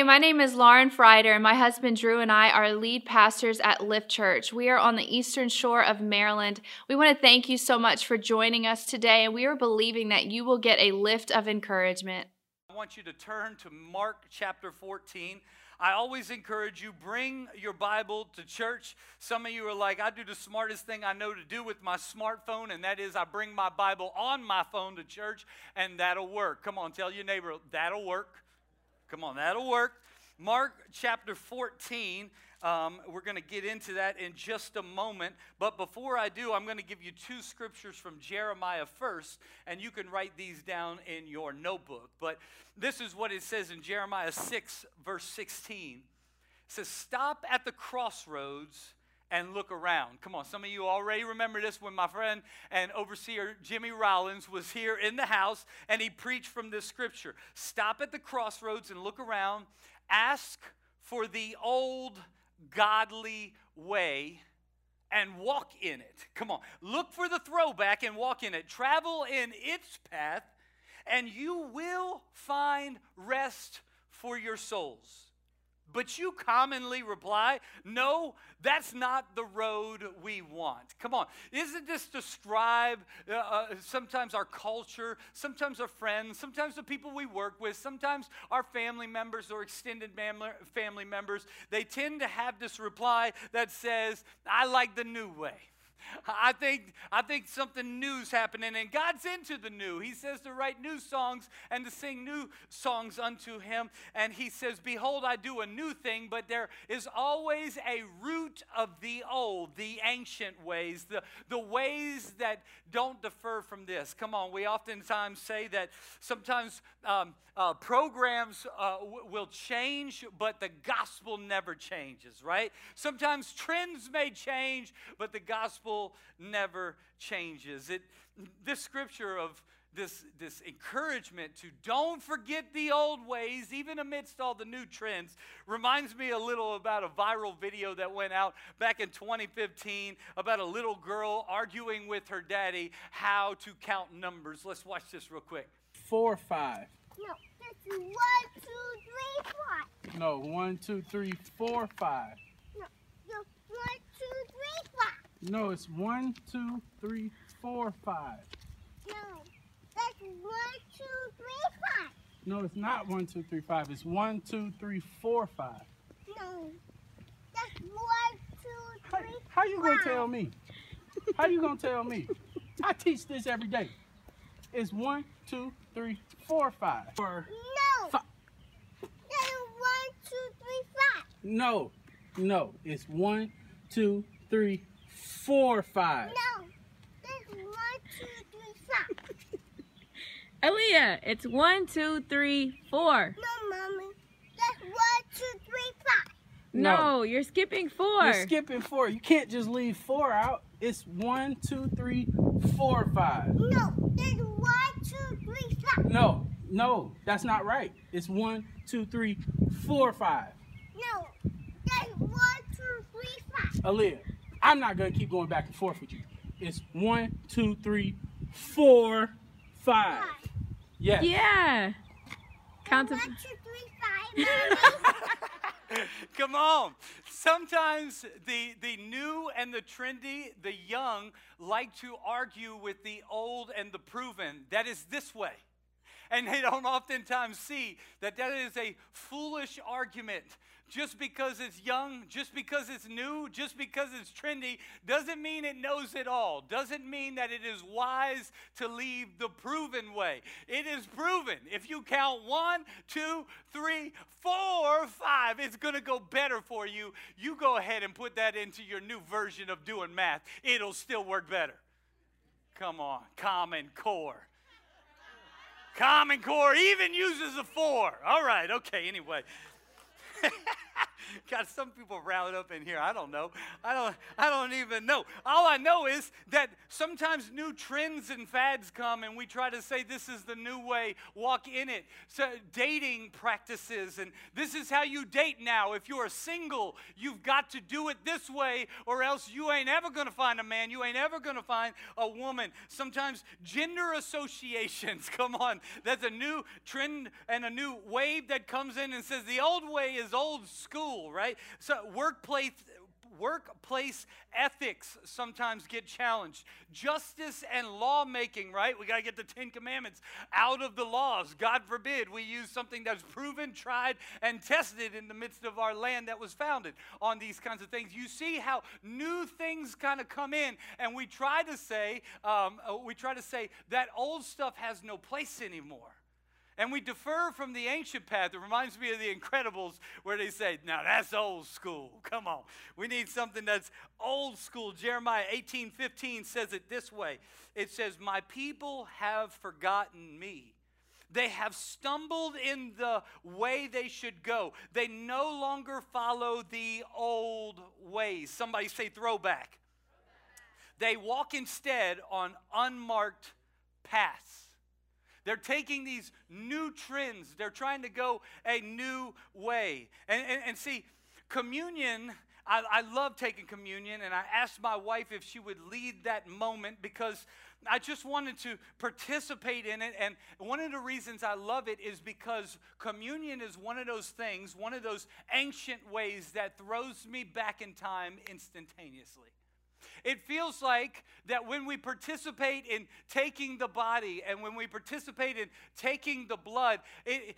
Hi, my name is Lauren Frieder, and my husband Drew and I are lead pastors at Lift Church. We are on the eastern shore of Maryland. We want to thank you so much for joining us today, and we are believing that you will get a lift of encouragement. I want you to turn to Mark chapter 14. I always encourage you bring your Bible to church. Some of you are like, I do the smartest thing I know to do with my smartphone, and that is I bring my Bible on my phone to church, and that'll work. Come on, tell your neighbor that'll work. Come on, that'll work. Mark chapter 14. Um, we're going to get into that in just a moment. But before I do, I'm going to give you two scriptures from Jeremiah first, and you can write these down in your notebook. But this is what it says in Jeremiah 6, verse 16. It says, Stop at the crossroads and look around. Come on, some of you already remember this when my friend and overseer Jimmy Rollins was here in the house and he preached from this scripture. Stop at the crossroads and look around. Ask for the old godly way and walk in it. Come on, look for the throwback and walk in it. Travel in its path, and you will find rest for your souls. But you commonly reply, no, that's not the road we want. Come on. Isn't this describe uh, uh, sometimes our culture, sometimes our friends, sometimes the people we work with, sometimes our family members or extended family members? They tend to have this reply that says, I like the new way. I think, I think something new's happening, and God's into the new. He says to write new songs and to sing new songs unto Him. And He says, Behold, I do a new thing, but there is always a root of the old, the ancient ways, the, the ways that don't defer from this. Come on, we oftentimes say that sometimes um, uh, programs uh, w- will change, but the gospel never changes, right? Sometimes trends may change, but the gospel never changes. It, this scripture of this, this encouragement to don't forget the old ways, even amidst all the new trends, reminds me a little about a viral video that went out back in 2015 about a little girl arguing with her daddy how to count numbers. Let's watch this real quick. Four, five. No, that's one, two, three, five. No, one, two, three, four, five. No, no, one, two, three, five. No, it's one, two, three, four, five. No, that's one, two, three, five. No, it's not one, two, three, five. It's one, two, three, four, five. No, that's one, two, How, three, how you gonna five. tell me? How you gonna tell me? I teach this every day. It's one, two, three, four, five. Or No, Fi- that's one, two, three, five. no, no, it's one, two, three, four, five. No, that's one, two, three, five. Aaliyah, it's one, two, three, four. No, mommy, that's one, two, three, five. No, No. you're skipping 4 You're skipping four. You can't just leave four out. It's one, two, three, four, five. No, that's one, two, three, five. No, no, that's not right. It's one, two, three, four, five. No, that's one, two, three, five. Aaliyah, I'm not gonna keep going back and forth with you. It's one, two, three, four, five. Five. Yes. Yeah. Count to One, two, three, five. Come on. Sometimes the, the new and the trendy, the young, like to argue with the old and the proven. That is this way. And they don't oftentimes see that that is a foolish argument. Just because it's young, just because it's new, just because it's trendy, doesn't mean it knows it all. Doesn't mean that it is wise to leave the proven way. It is proven. If you count one, two, three, four, five, it's going to go better for you. You go ahead and put that into your new version of doing math, it'll still work better. Come on, Common Core. Common Core even uses a four. All right, okay, anyway. Got some people riled up in here. I don't know. I don't. I don't even know. All I know is that sometimes new trends and fads come, and we try to say this is the new way. Walk in it. So dating practices, and this is how you date now. If you are single, you've got to do it this way, or else you ain't ever going to find a man. You ain't ever going to find a woman. Sometimes gender associations. Come on, that's a new trend and a new wave that comes in and says the old way is old school, right? So workplace workplace ethics sometimes get challenged. Justice and lawmaking, right? We got to get the Ten Commandments out of the laws. God forbid we use something that's proven, tried, and tested in the midst of our land that was founded on these kinds of things. You see how new things kind of come in, and we try to say, um, uh, we try to say that old stuff has no place anymore. And we defer from the ancient path. It reminds me of the Incredibles where they say, now that's old school. Come on. We need something that's old school. Jeremiah 18 15 says it this way it says, My people have forgotten me. They have stumbled in the way they should go. They no longer follow the old ways. Somebody say throwback. They walk instead on unmarked paths. They're taking these new trends, they're trying to go a new way. And, and, and see, communion. I, I love taking communion, and I asked my wife if she would lead that moment because I just wanted to participate in it. And one of the reasons I love it is because communion is one of those things, one of those ancient ways that throws me back in time instantaneously. It feels like that when we participate in taking the body and when we participate in taking the blood, it,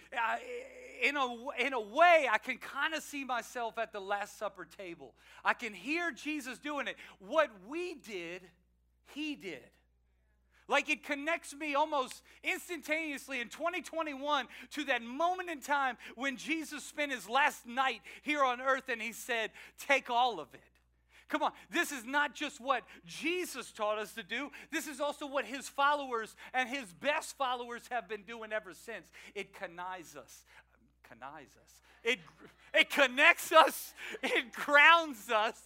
in, a, in a way, I can kind of see myself at the Last Supper table. I can hear Jesus doing it. What we did, he did. Like it connects me almost instantaneously in 2021 to that moment in time when Jesus spent his last night here on earth and he said, Take all of it. Come on, this is not just what Jesus taught us to do, this is also what his followers and his best followers have been doing ever since. It connives us. Connives us. It, it connects us, it grounds us.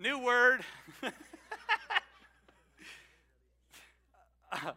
New word. Uh,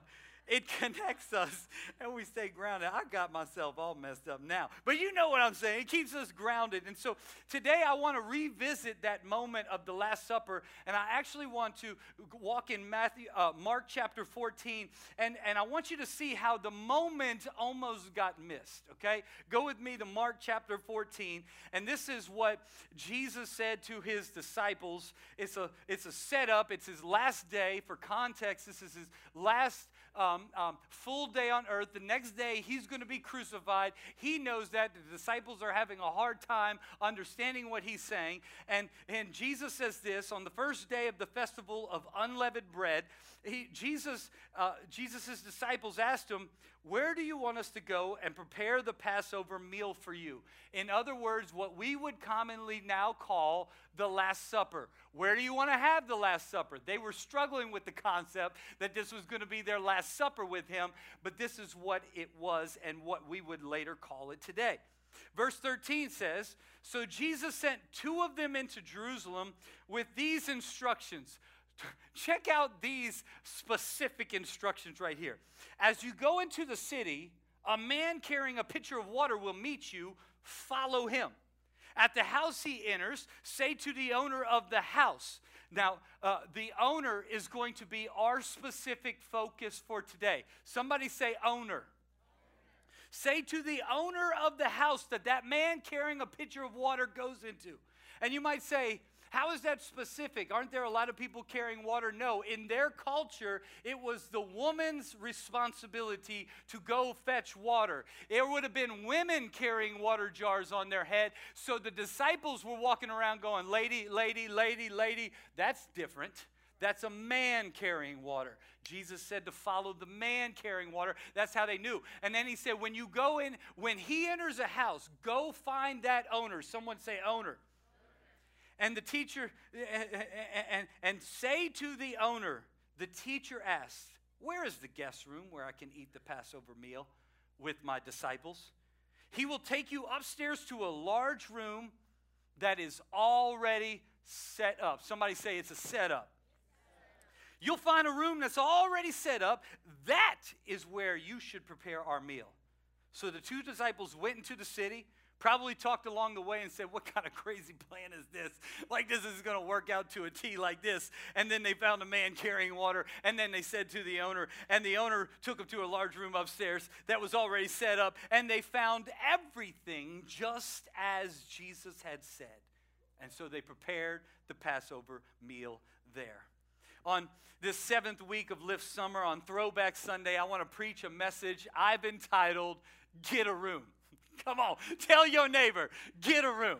it connects us and we stay grounded. I got myself all messed up now. But you know what I'm saying. It keeps us grounded. And so today I want to revisit that moment of the Last Supper. And I actually want to walk in Matthew, uh, Mark chapter 14. And, and I want you to see how the moment almost got missed. Okay? Go with me to Mark chapter 14. And this is what Jesus said to his disciples. It's a, it's a setup, it's his last day. For context, this is his last um, um, full day on earth. The next day, he's going to be crucified. He knows that. The disciples are having a hard time understanding what he's saying. And, and Jesus says this on the first day of the festival of unleavened bread. He, Jesus, uh, Jesus' disciples asked him, where do you want us to go and prepare the Passover meal for you? In other words, what we would commonly now call the Last Supper. Where do you want to have the Last Supper? They were struggling with the concept that this was going to be their Last Supper with him, but this is what it was and what we would later call it today. Verse 13 says So Jesus sent two of them into Jerusalem with these instructions Check out these specific instructions right here. As you go into the city, a man carrying a pitcher of water will meet you. Follow him. At the house he enters, say to the owner of the house. Now, uh, the owner is going to be our specific focus for today. Somebody say, owner. Say to the owner of the house that that man carrying a pitcher of water goes into. And you might say, how is that specific? Aren't there a lot of people carrying water? No. In their culture, it was the woman's responsibility to go fetch water. It would have been women carrying water jars on their head. So the disciples were walking around going, Lady, lady, lady, lady. That's different. That's a man carrying water. Jesus said to follow the man carrying water. That's how they knew. And then he said, when you go in, when he enters a house, go find that owner. Someone say, owner and the teacher, and, and say to the owner, the teacher asks, Where is the guest room where I can eat the Passover meal with my disciples? He will take you upstairs to a large room that is already set up. Somebody say it's a setup. You'll find a room that's already set up. That is where you should prepare our meal. So the two disciples went into the city, probably talked along the way and said, What kind of crazy plan is this? Like, this is going to work out to a T like this. And then they found a man carrying water. And then they said to the owner, and the owner took them to a large room upstairs that was already set up. And they found everything just as Jesus had said. And so they prepared the Passover meal there. On this seventh week of Lift Summer, on Throwback Sunday, I want to preach a message I've entitled Get a Room. Come on, tell your neighbor, get a room.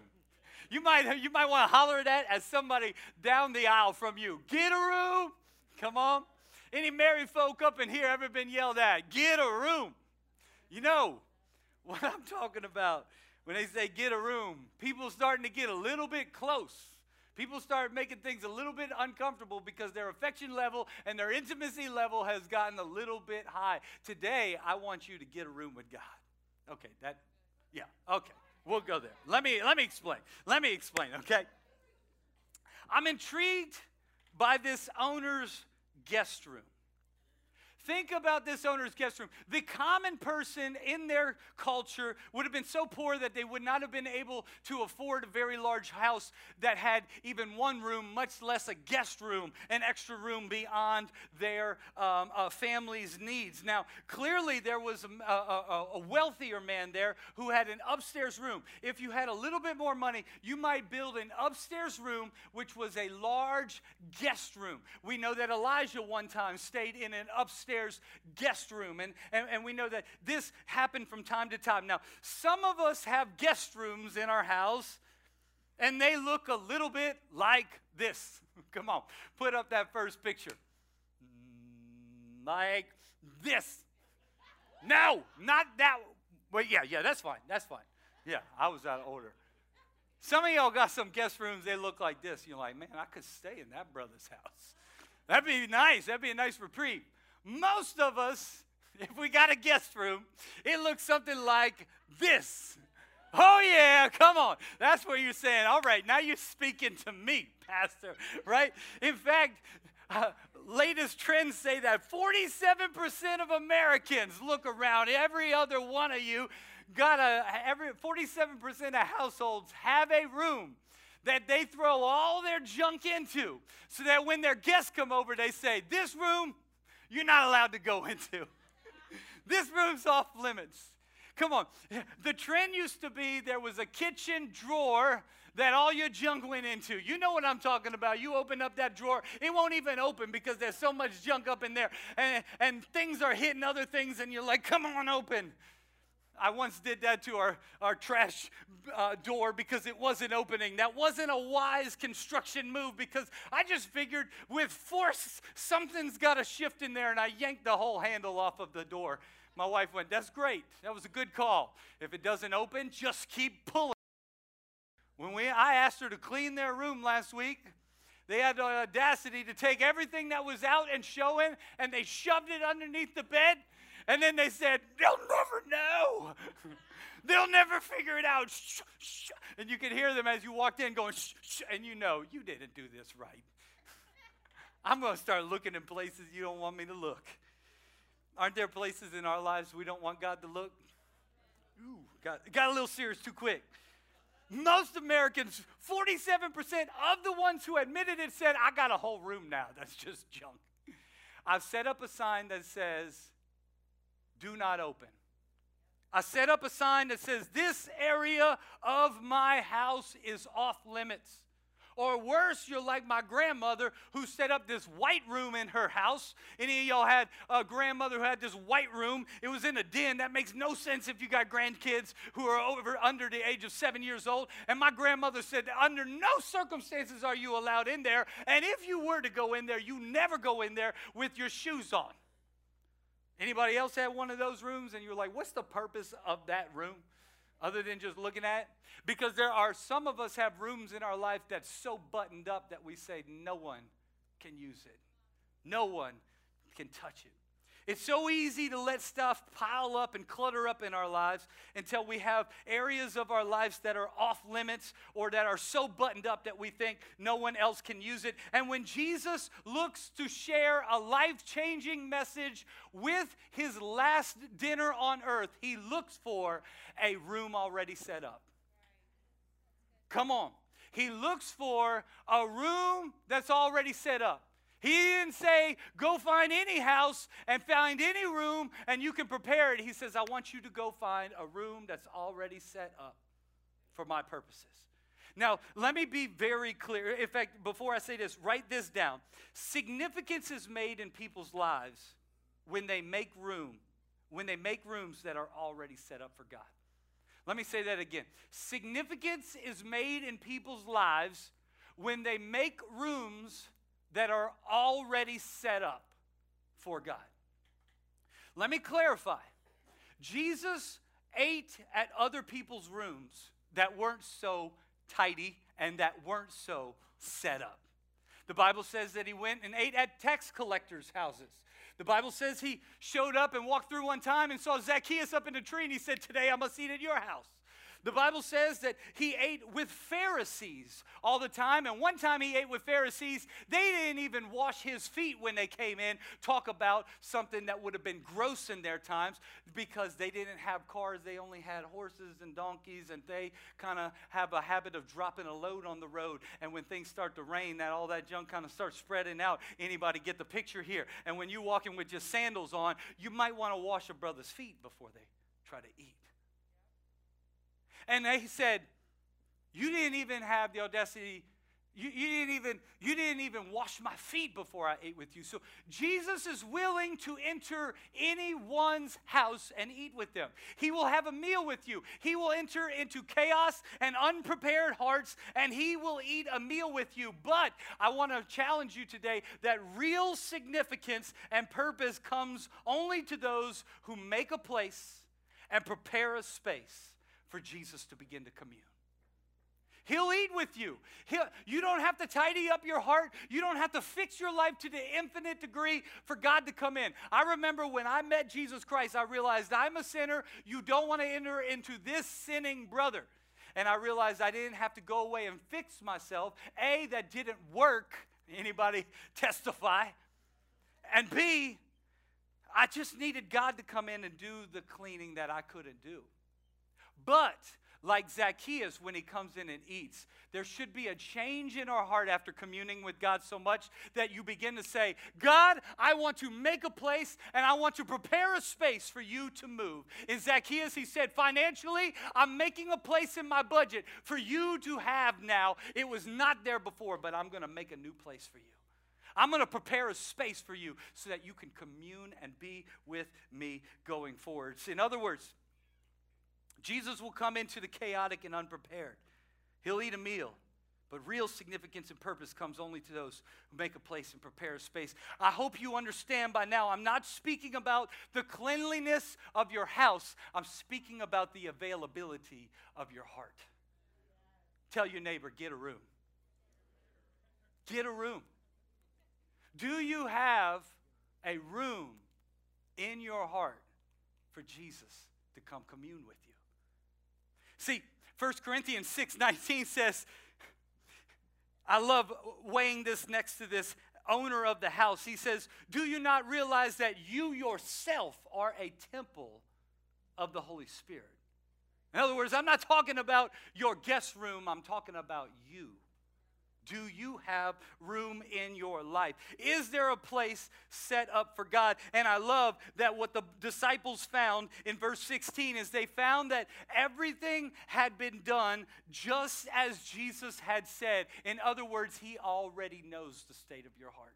You might, you might want to holler that at somebody down the aisle from you. Get a room. Come on. Any married folk up in here ever been yelled at? Get a room. You know what I'm talking about when they say get a room. People starting to get a little bit close. People start making things a little bit uncomfortable because their affection level and their intimacy level has gotten a little bit high. Today, I want you to get a room with God. Okay, that, yeah, okay. We'll go there. Let me let me explain. Let me explain, okay? I'm intrigued by this owner's guest room. Think about this owner's guest room. The common person in their culture would have been so poor that they would not have been able to afford a very large house that had even one room, much less a guest room, an extra room beyond their um, uh, family's needs. Now, clearly, there was a, a, a wealthier man there who had an upstairs room. If you had a little bit more money, you might build an upstairs room, which was a large guest room. We know that Elijah one time stayed in an upstairs upstairs guest room. And, and, and we know that this happened from time to time. Now, some of us have guest rooms in our house, and they look a little bit like this. Come on, put up that first picture. Like this. No, not that. Well, yeah, yeah, that's fine. That's fine. Yeah, I was out of order. Some of y'all got some guest rooms, they look like this. You're like, man, I could stay in that brother's house. That'd be nice. That'd be a nice reprieve. Most of us, if we got a guest room, it looks something like this. Oh, yeah, come on. That's what you're saying. All right, now you're speaking to me, Pastor, right? In fact, uh, latest trends say that 47% of Americans look around, every other one of you got a, every 47% of households have a room that they throw all their junk into so that when their guests come over, they say, This room you're not allowed to go into. this room's off limits. Come on. The trend used to be there was a kitchen drawer that all your junk went into. You know what I'm talking about. You open up that drawer, it won't even open because there's so much junk up in there. And, and things are hitting other things, and you're like, come on, open. I once did that to our, our trash uh, door because it wasn't opening. That wasn't a wise construction move because I just figured with force, something's got to shift in there, and I yanked the whole handle off of the door. My wife went, That's great. That was a good call. If it doesn't open, just keep pulling. When we, I asked her to clean their room last week, they had the audacity to take everything that was out and showing, and they shoved it underneath the bed and then they said, They'll never know. They'll never figure it out. Shh, shh. And you could hear them as you walked in going, shh, shh, and you know, you didn't do this right. I'm going to start looking in places you don't want me to look. Aren't there places in our lives we don't want God to look? Ooh, got, got a little serious too quick. Most Americans, 47% of the ones who admitted it said, I got a whole room now that's just junk. I've set up a sign that says, do not open. I set up a sign that says, This area of my house is off limits. Or worse, you're like my grandmother who set up this white room in her house. Any of y'all had a grandmother who had this white room? It was in a den. That makes no sense if you got grandkids who are over under the age of seven years old. And my grandmother said, under no circumstances are you allowed in there. And if you were to go in there, you never go in there with your shoes on. Anybody else have one of those rooms and you're like, what's the purpose of that room? Other than just looking at it? Because there are some of us have rooms in our life that's so buttoned up that we say no one can use it. No one can touch it. It's so easy to let stuff pile up and clutter up in our lives until we have areas of our lives that are off limits or that are so buttoned up that we think no one else can use it. And when Jesus looks to share a life changing message with his last dinner on earth, he looks for a room already set up. Come on. He looks for a room that's already set up. He didn't say, go find any house and find any room and you can prepare it. He says, I want you to go find a room that's already set up for my purposes. Now, let me be very clear. In fact, before I say this, write this down. Significance is made in people's lives when they make room, when they make rooms that are already set up for God. Let me say that again. Significance is made in people's lives when they make rooms that are already set up for God. Let me clarify Jesus ate at other people's rooms that weren't so tidy and that weren't so set up. The Bible says that he went and ate at tax collectors' houses. The Bible says he showed up and walked through one time and saw Zacchaeus up in a tree and he said, Today I must eat at your house. The Bible says that he ate with Pharisees all the time. And one time he ate with Pharisees, they didn't even wash his feet when they came in. Talk about something that would have been gross in their times because they didn't have cars. They only had horses and donkeys, and they kind of have a habit of dropping a load on the road. And when things start to rain, that all that junk kind of starts spreading out. Anybody get the picture here? And when you're walking with just sandals on, you might want to wash a brother's feet before they try to eat. And they said, You didn't even have the audacity. You, you, didn't even, you didn't even wash my feet before I ate with you. So Jesus is willing to enter anyone's house and eat with them. He will have a meal with you. He will enter into chaos and unprepared hearts, and he will eat a meal with you. But I want to challenge you today that real significance and purpose comes only to those who make a place and prepare a space for Jesus to begin to commune. He'll eat with you. He'll, you don't have to tidy up your heart. You don't have to fix your life to the infinite degree for God to come in. I remember when I met Jesus Christ, I realized I'm a sinner. You don't want to enter into this sinning brother. And I realized I didn't have to go away and fix myself. A, that didn't work. Anybody testify? And B, I just needed God to come in and do the cleaning that I couldn't do. But like Zacchaeus when he comes in and eats. There should be a change in our heart after communing with God so much that you begin to say, God, I want to make a place and I want to prepare a space for you to move. In Zacchaeus, he said, financially, I'm making a place in my budget for you to have now. It was not there before, but I'm going to make a new place for you. I'm going to prepare a space for you so that you can commune and be with me going forward. In other words, Jesus will come into the chaotic and unprepared. He'll eat a meal. But real significance and purpose comes only to those who make a place and prepare a space. I hope you understand by now, I'm not speaking about the cleanliness of your house, I'm speaking about the availability of your heart. Tell your neighbor, get a room. Get a room. Do you have a room in your heart for Jesus to come commune with you? See, 1 Corinthians 6 19 says, I love weighing this next to this owner of the house. He says, Do you not realize that you yourself are a temple of the Holy Spirit? In other words, I'm not talking about your guest room, I'm talking about you. Do you have room in your life? Is there a place set up for God? And I love that what the disciples found in verse 16 is they found that everything had been done just as Jesus had said. In other words, He already knows the state of your heart.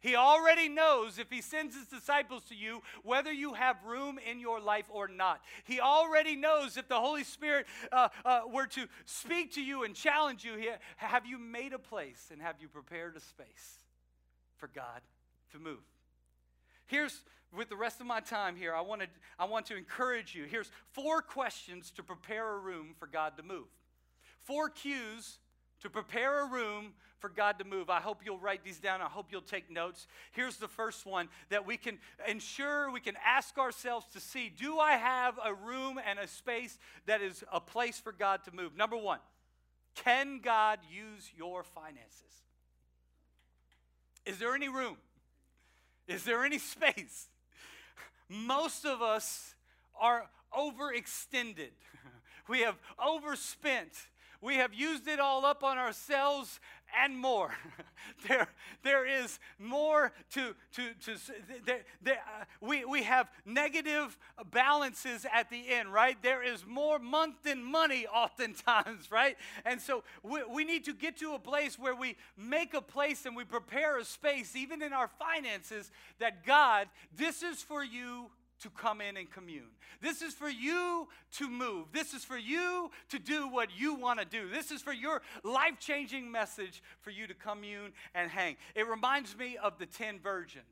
He already knows if He sends His disciples to you whether you have room in your life or not. He already knows if the Holy Spirit uh, uh, were to speak to you and challenge you. Here. Have you made a place and have you prepared a space for God to move? Here's with the rest of my time here, I, wanted, I want to encourage you. Here's four questions to prepare a room for God to move. Four cues to prepare a room for God to move. I hope you'll write these down. I hope you'll take notes. Here's the first one that we can ensure, we can ask ourselves to see do I have a room and a space that is a place for God to move? Number one, can God use your finances? Is there any room? Is there any space? Most of us are overextended. We have overspent. We have used it all up on ourselves and more. there, there is more to, to, to there, there, uh, we, we have negative balances at the end, right? There is more month than money oftentimes, right? And so we, we need to get to a place where we make a place and we prepare a space, even in our finances, that God, this is for you to come in and commune. This is for you to move. This is for you to do what you want to do. This is for your life changing message for you to commune and hang. It reminds me of the 10 virgins.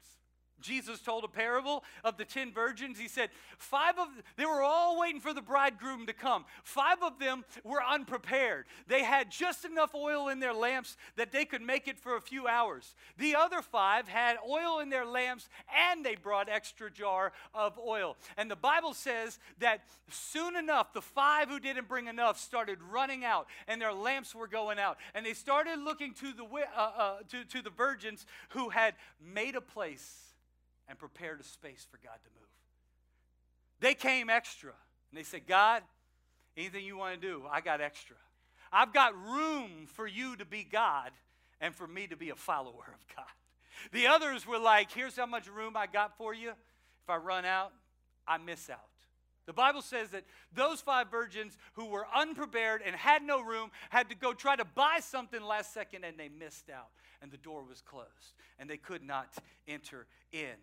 Jesus told a parable of the 10 virgins. He said, Five of they were all waiting for the bridegroom to come. Five of them were unprepared. They had just enough oil in their lamps that they could make it for a few hours. The other five had oil in their lamps and they brought extra jar of oil. And the Bible says that soon enough, the five who didn't bring enough started running out and their lamps were going out. And they started looking to the, uh, uh, to, to the virgins who had made a place and prepared a space for God to move. They came extra and they said, God, anything you want to do, I got extra. I've got room for you to be God and for me to be a follower of God. The others were like, here's how much room I got for you. If I run out, I miss out. The Bible says that those five virgins who were unprepared and had no room had to go try to buy something last second and they missed out. And the door was closed and they could not enter in.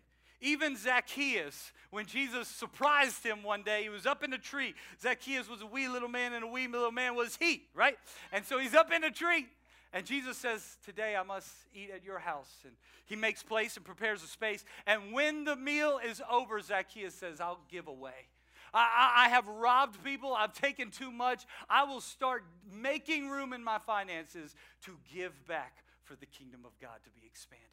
Even Zacchaeus, when Jesus surprised him one day, he was up in a tree. Zacchaeus was a wee little man, and a wee little man was he, right? And so he's up in a tree. And Jesus says, Today I must eat at your house. And he makes place and prepares a space. And when the meal is over, Zacchaeus says, I'll give away. I, I, have robbed people. I've taken too much. I will start making room in my finances to give back for the kingdom of God to be expanded.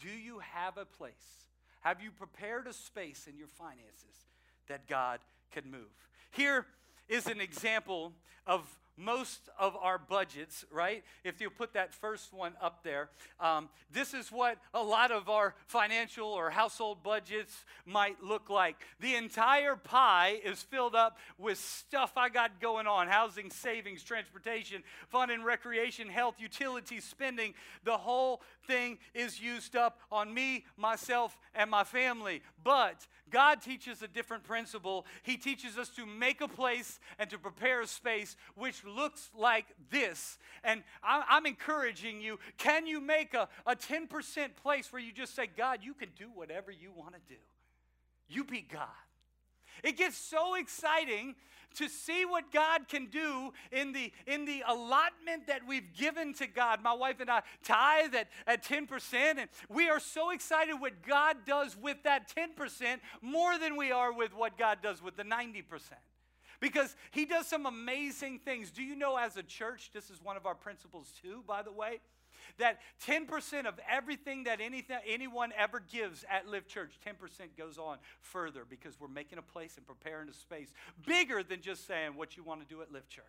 Do you have a place have you prepared a space in your finances that God can move? Here is an example of most of our budgets, right? If you put that first one up there, um, this is what a lot of our financial or household budgets might look like. The entire pie is filled up with stuff I got going on housing, savings, transportation, fun and recreation, health, utilities, spending. The whole thing is used up on me, myself, and my family. But God teaches a different principle. He teaches us to make a place and to prepare a space which looks like this. And I'm encouraging you can you make a, a 10% place where you just say, God, you can do whatever you want to do? You be God. It gets so exciting to see what God can do in the, in the allotment that we've given to God. My wife and I tithe at, at 10%, and we are so excited what God does with that 10% more than we are with what God does with the 90%. Because he does some amazing things. Do you know, as a church, this is one of our principles too, by the way? that 10% of everything that anything, anyone ever gives at Lift Church, 10% goes on further because we're making a place and preparing a space bigger than just saying what you want to do at Lift Church.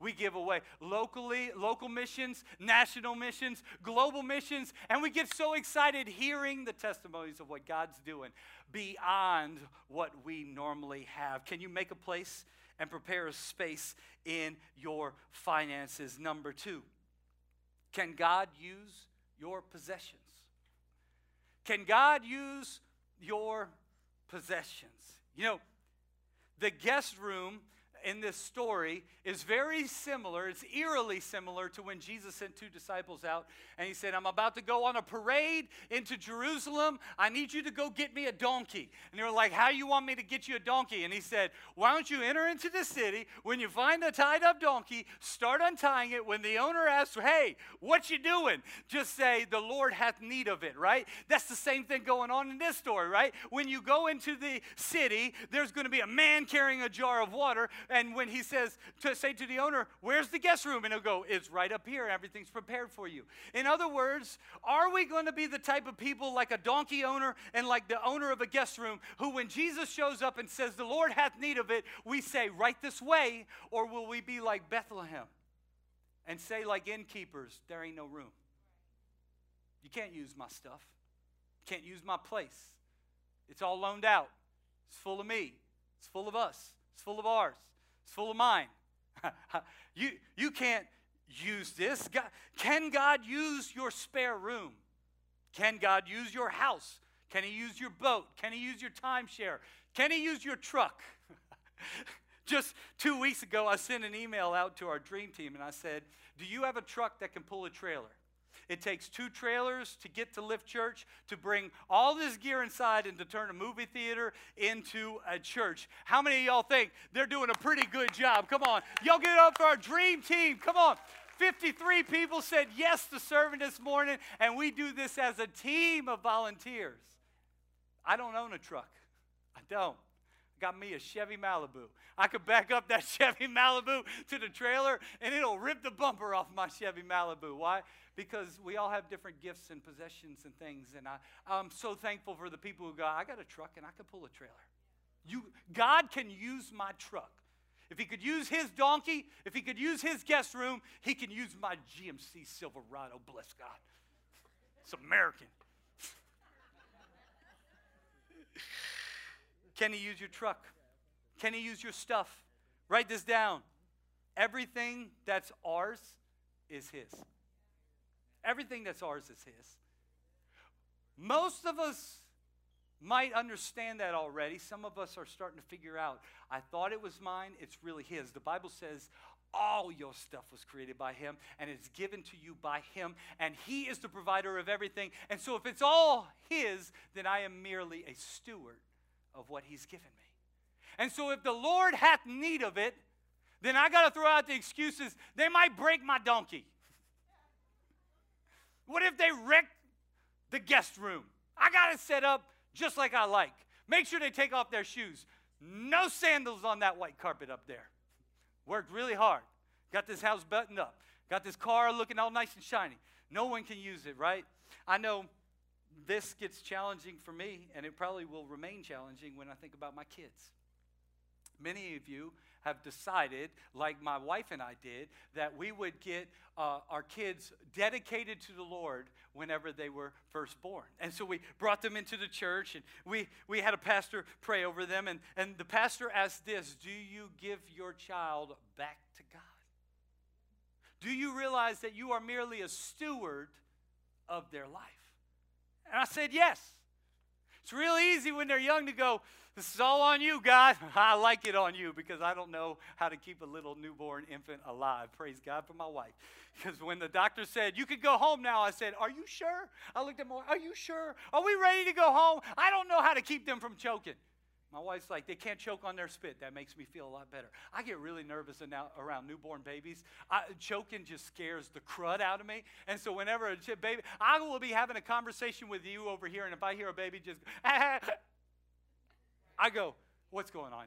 We give away locally, local missions, national missions, global missions, and we get so excited hearing the testimonies of what God's doing beyond what we normally have. Can you make a place and prepare a space in your finances? Number two, can God use your possessions? Can God use your possessions? You know, the guest room in this story is very similar. It's eerily similar to when Jesus sent two disciples out and he said, I'm about to go on a parade into Jerusalem. I need you to go get me a donkey. And they were like, How you want me to get you a donkey? And he said, Why don't you enter into the city? When you find a tied up donkey, start untying it. When the owner asks, Hey, what you doing? Just say, The Lord hath need of it, right? That's the same thing going on in this story, right? When you go into the city, there's going to be a man carrying a jar of water and when he says to say to the owner, Where's the guest room? And he'll go, It's right up here. Everything's prepared for you. In other words, are we going to be the type of people like a donkey owner and like the owner of a guest room who, when Jesus shows up and says, The Lord hath need of it, we say, Right this way? Or will we be like Bethlehem and say, like innkeepers, There ain't no room? You can't use my stuff, you can't use my place. It's all loaned out, it's full of me, it's full of us, it's full of ours, it's full of mine. you, you can't use this. God, can God use your spare room? Can God use your house? Can He use your boat? Can He use your timeshare? Can He use your truck? Just two weeks ago, I sent an email out to our dream team and I said, Do you have a truck that can pull a trailer? It takes two trailers to get to Lift Church to bring all this gear inside and to turn a movie theater into a church. How many of y'all think they're doing a pretty good job? Come on. Y'all get up for our dream team. Come on. 53 people said yes to serving this morning, and we do this as a team of volunteers. I don't own a truck. I don't. Got me a Chevy Malibu. I could back up that Chevy Malibu to the trailer and it'll rip the bumper off my Chevy Malibu. Why? Because we all have different gifts and possessions and things. And I, I'm so thankful for the people who go, I got a truck and I can pull a trailer. You, God can use my truck. If he could use his donkey, if he could use his guest room, he can use my GMC Silverado, bless God. It's American. Can he use your truck? Can he use your stuff? Write this down. Everything that's ours is his. Everything that's ours is his. Most of us might understand that already. Some of us are starting to figure out, I thought it was mine, it's really his. The Bible says, all your stuff was created by him and it's given to you by him and he is the provider of everything and so if it's all his then i am merely a steward of what he's given me. And so if the Lord hath need of it, then I got to throw out the excuses. They might break my donkey. What if they wreck the guest room? I got it set up just like I like. Make sure they take off their shoes. No sandals on that white carpet up there. Worked really hard. Got this house buttoned up. Got this car looking all nice and shiny. No one can use it, right? I know this gets challenging for me, and it probably will remain challenging when I think about my kids. Many of you have decided, like my wife and I did, that we would get uh, our kids dedicated to the Lord whenever they were first born. And so we brought them into the church and we, we had a pastor pray over them. And, and the pastor asked this Do you give your child back to God? Do you realize that you are merely a steward of their life? And I said, Yes. It's real easy when they're young to go, This is all on you, God. I like it on you because I don't know how to keep a little newborn infant alive. Praise God for my wife. Because when the doctor said, You could go home now, I said, Are you sure? I looked at my wife, Are you sure? Are we ready to go home? I don't know how to keep them from choking. My wife's like, they can't choke on their spit. That makes me feel a lot better. I get really nervous around newborn babies. I, choking just scares the crud out of me. And so whenever a baby, I will be having a conversation with you over here, and if I hear a baby just, I go, what's going on?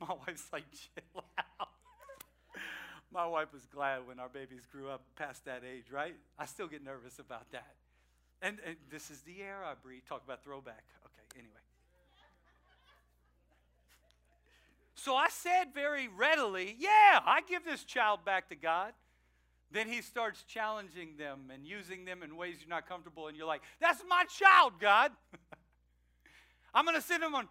My wife's like, chill out. My wife was glad when our babies grew up past that age, right? I still get nervous about that. And, and this is the air I breathe. Talk about throwback. Okay, anyway. So I said very readily, Yeah, I give this child back to God. Then he starts challenging them and using them in ways you're not comfortable, and you're like, That's my child, God. I'm going to send him on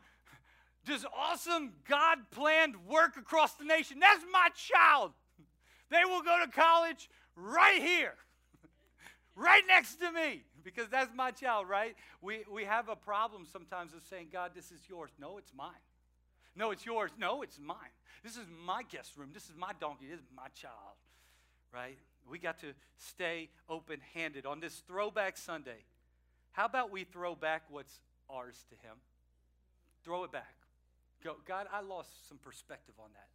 this awesome God planned work across the nation. That's my child. They will go to college right here, right next to me, because that's my child, right? We, we have a problem sometimes of saying, God, this is yours. No, it's mine. No, it's yours. No, it's mine. This is my guest room. This is my donkey. This is my child, right? We got to stay open handed on this throwback Sunday. How about we throw back what's ours to Him? Throw it back. Go, God, I lost some perspective on that.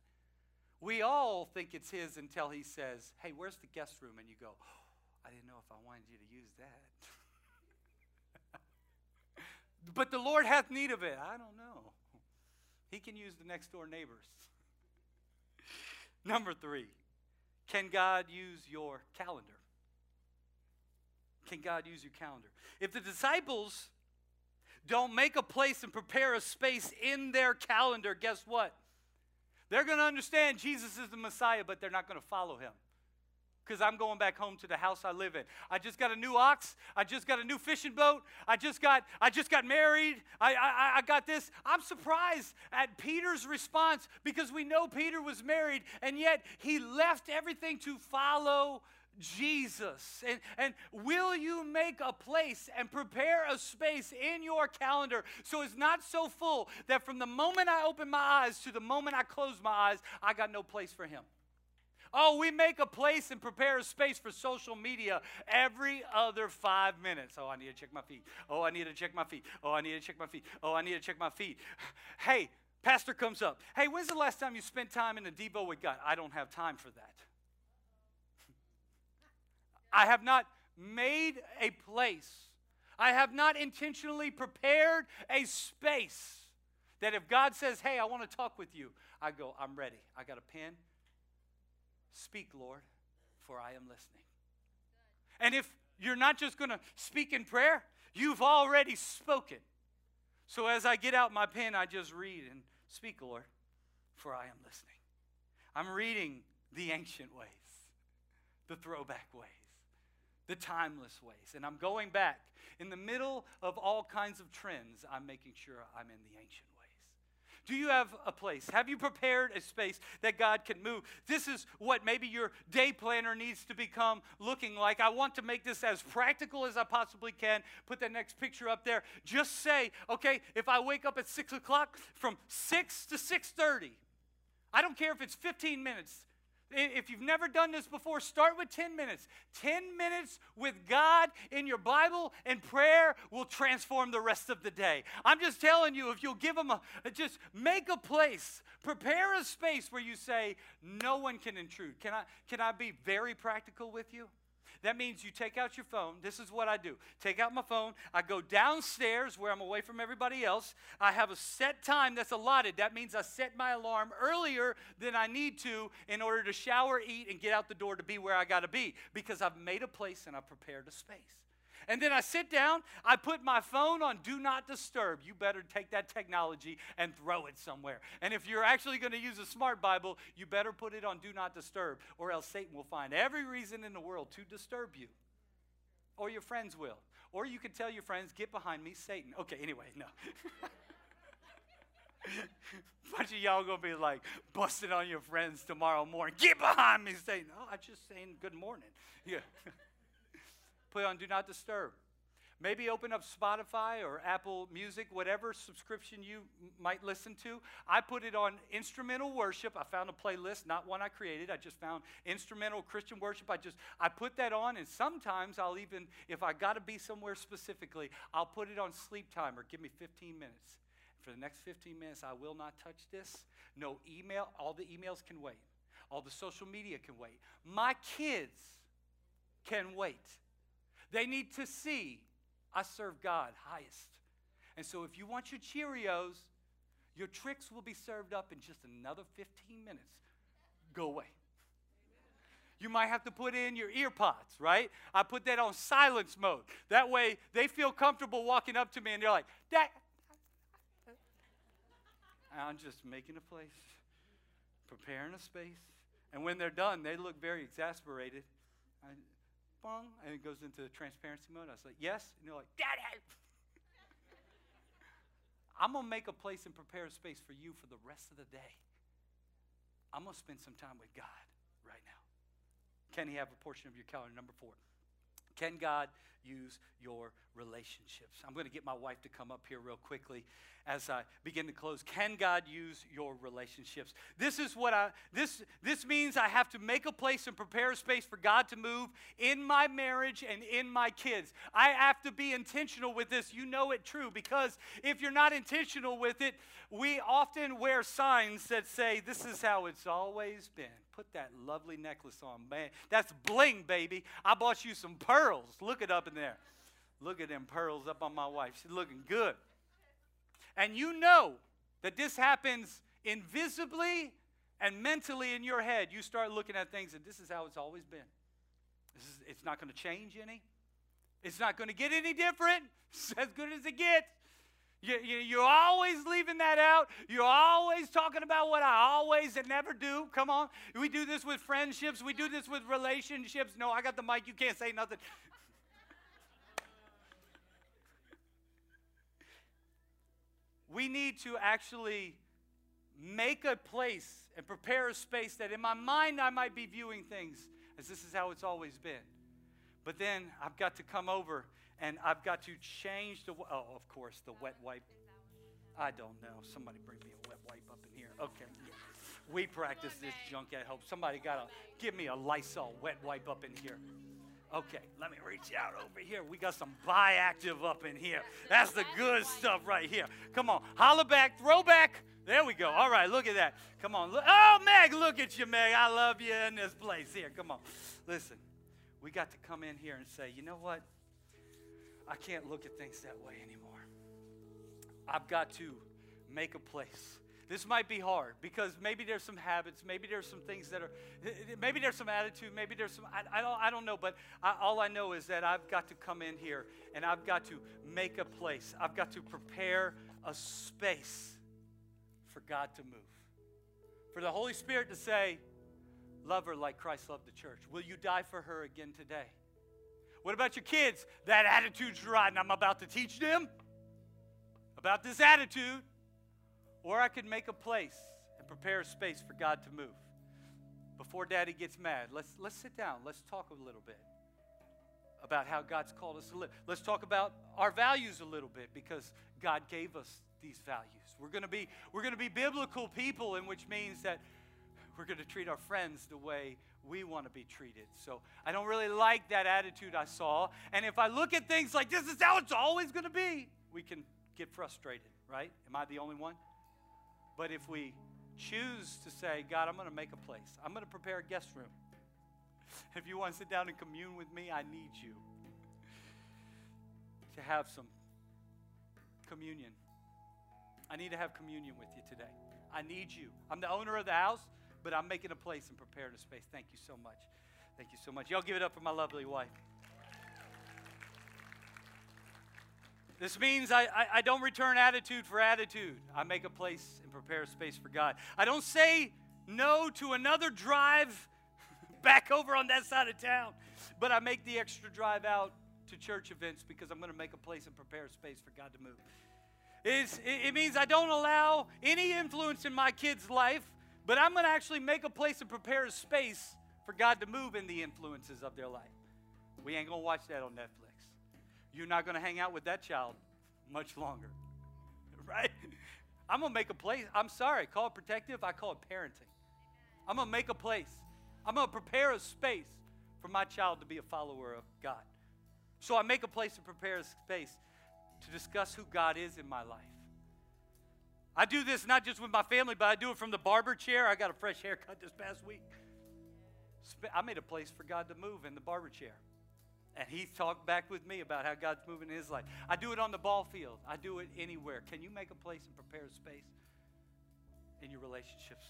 We all think it's His until He says, Hey, where's the guest room? And you go, oh, I didn't know if I wanted you to use that. but the Lord hath need of it. I don't know. He can use the next door neighbors. Number three, can God use your calendar? Can God use your calendar? If the disciples don't make a place and prepare a space in their calendar, guess what? They're going to understand Jesus is the Messiah, but they're not going to follow him. Because I'm going back home to the house I live in. I just got a new ox. I just got a new fishing boat. I just got, I just got married. I, I, I got this. I'm surprised at Peter's response because we know Peter was married, and yet he left everything to follow Jesus. And, and will you make a place and prepare a space in your calendar so it's not so full that from the moment I open my eyes to the moment I close my eyes, I got no place for Him? Oh, we make a place and prepare a space for social media every other five minutes. Oh, I need to check my feet. Oh, I need to check my feet. Oh, I need to check my feet. Oh, I need to check my feet. Hey, pastor comes up. Hey, when's the last time you spent time in a Devo with God? I don't have time for that. I have not made a place. I have not intentionally prepared a space that if God says, Hey, I want to talk with you, I go, I'm ready. I got a pen. Speak, Lord, for I am listening. And if you're not just going to speak in prayer, you've already spoken. So as I get out my pen, I just read and speak, Lord, for I am listening. I'm reading the ancient ways, the throwback ways the timeless ways. And I'm going back. In the middle of all kinds of trends, I'm making sure I'm in the ancient ways. Do you have a place? Have you prepared a space that God can move? This is what maybe your day planner needs to become looking like. I want to make this as practical as I possibly can. Put that next picture up there. Just say, okay, if I wake up at six o'clock, from six to six thirty, I don't care if it's 15 minutes. If you've never done this before, start with 10 minutes. 10 minutes with God in your Bible and prayer will transform the rest of the day. I'm just telling you, if you'll give them a, just make a place, prepare a space where you say, no one can intrude. Can I, can I be very practical with you? That means you take out your phone. This is what I do take out my phone. I go downstairs where I'm away from everybody else. I have a set time that's allotted. That means I set my alarm earlier than I need to in order to shower, eat, and get out the door to be where I got to be because I've made a place and I've prepared a space. And then I sit down, I put my phone on do not disturb. You better take that technology and throw it somewhere. And if you're actually going to use a smart Bible, you better put it on do not disturb, or else Satan will find every reason in the world to disturb you. Or your friends will. Or you could tell your friends, get behind me, Satan. Okay, anyway, no. bunch of y'all gonna be like busting on your friends tomorrow morning. Get behind me, Satan. Oh, I just saying good morning. Yeah. Put on Do Not Disturb. Maybe open up Spotify or Apple Music, whatever subscription you might listen to. I put it on instrumental worship. I found a playlist, not one I created. I just found instrumental Christian worship. I just I put that on, and sometimes I'll even, if I got to be somewhere specifically, I'll put it on sleep timer. Give me 15 minutes. For the next 15 minutes, I will not touch this. No email. All the emails can wait. All the social media can wait. My kids can wait. They need to see I serve God highest. And so if you want your Cheerios, your Trix will be served up in just another 15 minutes. Go away. You might have to put in your AirPods, right? I put that on silence mode. That way they feel comfortable walking up to me and they're like, that. I'm just making a place, preparing a space. And when they're done, they look very exasperated. I, bong, and it goes into transparency mode. I was like, yes. And they're like, Daddy. I'm going to make a place and prepare a space for you for the rest of the day. I'm going to spend some time with God right now. Can He have a portion of your calendar? Number four. Can God use your relationships? I'm going to get my wife to come up here real quickly as I begin to close. Can God use your relationships? This is what I this this means I have to make a place and prepare a space for God to move in my marriage and in my kids. I have to be intentional with this. You know it true because if you're not intentional with it, we often wear signs that say this is how it's always been. Put that lovely necklace on, man. That's bling, baby. I bought you some pearls. Look it up in there. Look at them pearls up on my wife. She's looking good. And you know that this happens invisibly And mentally in your head, you start looking at things and this is how it's always been. This is, it's not going to change any. It's not going to get any different. It's as good as it gets. You, you, you're always leaving that out. You're always talking about what I always and never do. Come on. We do this with friendships. We do this with relationships. No, I got the mic. You can't say nothing. we need to actually make a place and prepare a space that in my mind I might be viewing things as this is how it's always been. But then I've got to come over and I've got to change the. Oh, of course, the wet wipe. I don't know. Somebody bring me a wet wipe up in here. Okay. We practice this junk at home. Somebody got to give me a Lysol wet wipe up in here. Okay, let me reach out over here. We got some Bioactive up in here. That's the good stuff right here. Come on, holla back, throw back. There we go. All right, look at that. Come on. Look. Oh, Meg, look at you, Meg. I love you in this place. Here, come on. Listen, we got to come in here and say, you know what? I can't look at things that way anymore. I've got to make a place. This might be hard because maybe there's some habits, maybe there's some things that are, maybe there's some attitude, maybe there's some, I, I don't, I don't know, but I, all I know is that I've got to come in here and I've got to make a place. I've got to prepare a space for God to move. For the Holy Spirit to say, Love her like Christ loved the church. Will you die for her again today? What about your kids? That attitude's right, and I'm about to teach them about this attitude. Or I could make a place and prepare a space for God to move. Before daddy gets mad, let's, let's sit down. Let's talk a little bit about how God's called us to live. Let's talk about our values a little bit because God gave us these values. We're going to be we're going to be biblical people and which means that we're going to treat our friends the way we want to be treated. So I don't really like that attitude I saw. And if I look at things like this is how it's always going to be, we can get frustrated, right? Am I the only one? But if we choose to say, God, I'm going to make a place, I'm going to prepare a guest room. If you want to sit down and commune with me, I need you to have some communion. I need to have communion with you today. I need you. I'm the owner of the house, but I'm making a place and preparing a space. Thank you so much. Thank you so much. Y'all give it up for my lovely wife. This means I, I, I, don't return attitude for attitude. I make a place and prepare a space for God. I don't say no to another drive back over on that side of town, but I make the extra drive out to church events because I'm going to make a place and prepare a space for God to move. It, it means I don't allow any influence in my kid's life, but I'm going to actually make a place and prepare a space for God to move in the influences of their life. We ain't going to watch that on Netflix. You're not going to hang out with that child much longer, right? I'm going to make a place. I'm sorry, call it protective. I call it parenting. I'm going to make a place. I'm going to prepare a space for my child to be a follower of God. So I make a place to prepare a space to discuss who God is in my life. I do this not just with my family, but I do it from the barber chair. I got a fresh haircut this past week. I made a place for God to move in the barber chair. And he talked back with me about how God's moving in his life. I do it on the ball field. I do it anywhere. Can you make a place and prepare a space in your relationships?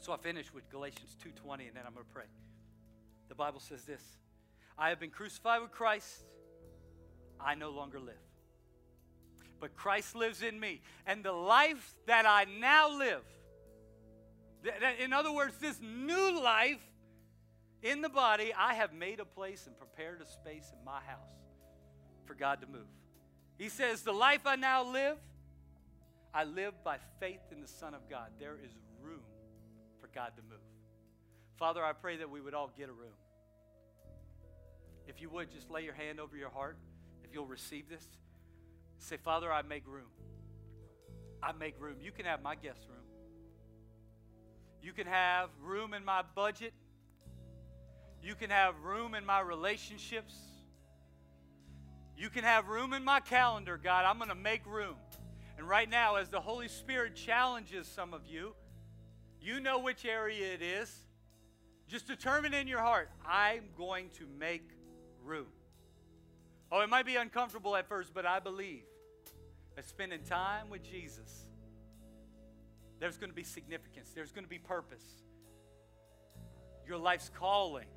So I finish with Galatians 2:20 and then I'm going to pray. The Bible says this. I have been crucified with Christ. I no longer live. But Christ lives in me. And the life that I now live, in other words, this new life in the body, I have made a place and prepared a space in my house for God to move. He says, The life I now live, I live by faith in the Son of God. There is room for God to move. Father, I pray that we would all get a room. If you would, just lay your hand over your heart. If you'll receive this, say, Father, I make room. I make room. You can have my guest room. You can have room in my budget. You can have room in my relationships. You can have room in my calendar, God. I'm going to make room. And right now, as the Holy Spirit challenges some of you, you know which area it is. Just determine in your heart, I'm going to make room. Oh, it might be uncomfortable at first, but I believe that spending time with Jesus there's going to be significance, there's going to be purpose. Your life's calling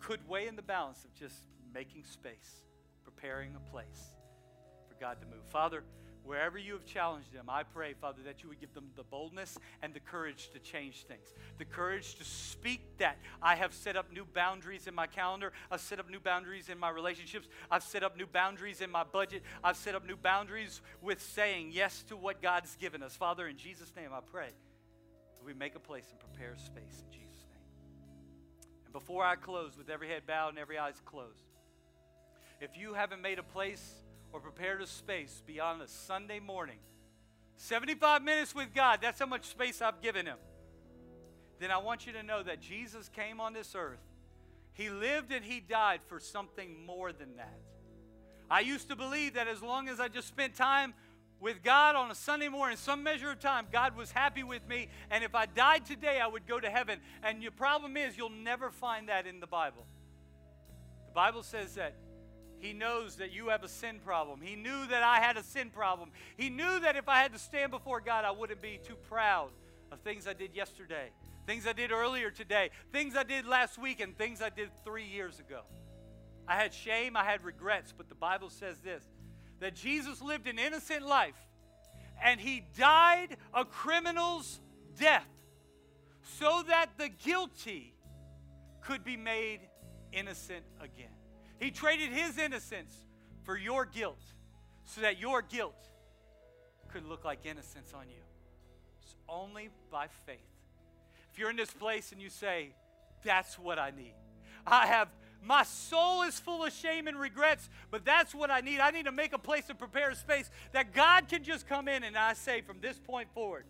could weigh in the balance of just making space, preparing a place for God to move. Father, Wherever you have challenged them, I pray, Father, that you would give them the boldness and the courage to change things. The courage to speak that. I have set up new boundaries in my calendar. I've set up new boundaries in my relationships. I've set up new boundaries in my budget. I've set up new boundaries with saying yes to what God's given us. Father, in Jesus' name, I pray we make a place and prepare space in Jesus' name. And before I close, with every head bowed and every eyes closed, if you haven't made a place, or prepared a space beyond a Sunday morning, 75 minutes with God, that's how much space I've given him. Then I want you to know that Jesus came on this earth. He lived and he died for something more than that. I used to believe that as long as I just spent time with God on a Sunday morning, some measure of time, God was happy with me. And if I died today, I would go to heaven. And your problem is, you'll never find that in the Bible. The Bible says that he knows that you have a sin problem. He knew that I had a sin problem. He knew that if I had to stand before God, I wouldn't be too proud of things I did yesterday, things I did earlier today, things I did last week, and things I did three years ago. I had shame, I had regrets, but the Bible says this that Jesus lived an innocent life and he died a criminal's death so that the guilty could be made innocent again. He traded his innocence for your guilt so that your guilt could look like innocence on you. It's only by faith. If you're in this place and you say, That's what I need, I have. My soul is full of shame and regrets, but that's what I need. I need to make a place and prepare a space that God can just come in and I say, from this point forward,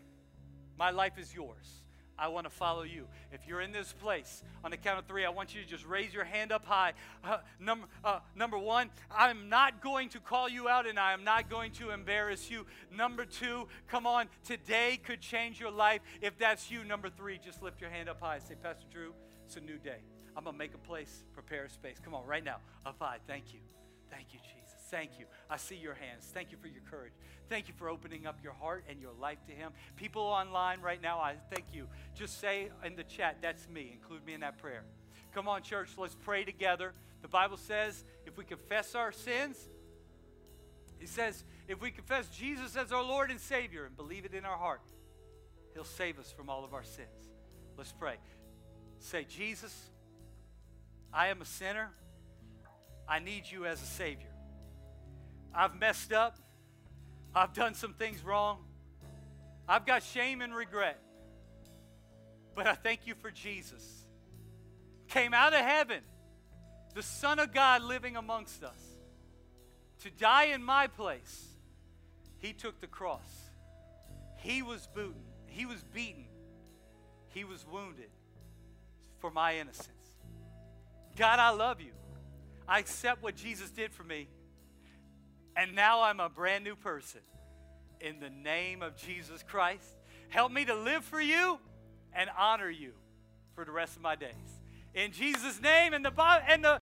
my life is yours. I want to follow you. If you're in this place, on the count of three, I want you to just raise your hand up high. Uh, number, uh, number one, I'm not going to call you out and I am not going to embarrass you. Number two, come on, today could change your life. If that's you, number three, just lift your hand up high. Say, Pastor Drew, it's a new day. I'm going to make a place, prepare a space. Come on, right now, up high. Thank you. Thank you, Jesus. Thank you. I see your hands. Thank you for your courage. Thank you for opening up your heart and your life to Him. People online right now, I thank you. Just say in the chat, that's me. Include me in that prayer. Come on, church, let's pray together. The Bible says if we confess our sins, He says if we confess Jesus as our Lord and Savior and believe it in our heart, He'll save us from all of our sins. Let's pray. Say, Jesus, I am a sinner. I need you as a Savior. I've messed up. I've done some things wrong. I've got shame and regret. But I thank you for Jesus. Came out of heaven, the Son of God living amongst us, to die in my place. He took the cross. He was beaten. He was beaten. He was wounded for my innocence. God, I love you. I accept what Jesus did for me. And now I'm a brand new person. In the name of Jesus Christ, help me to live for you and honor you for the rest of my days. In Jesus' name, and the and the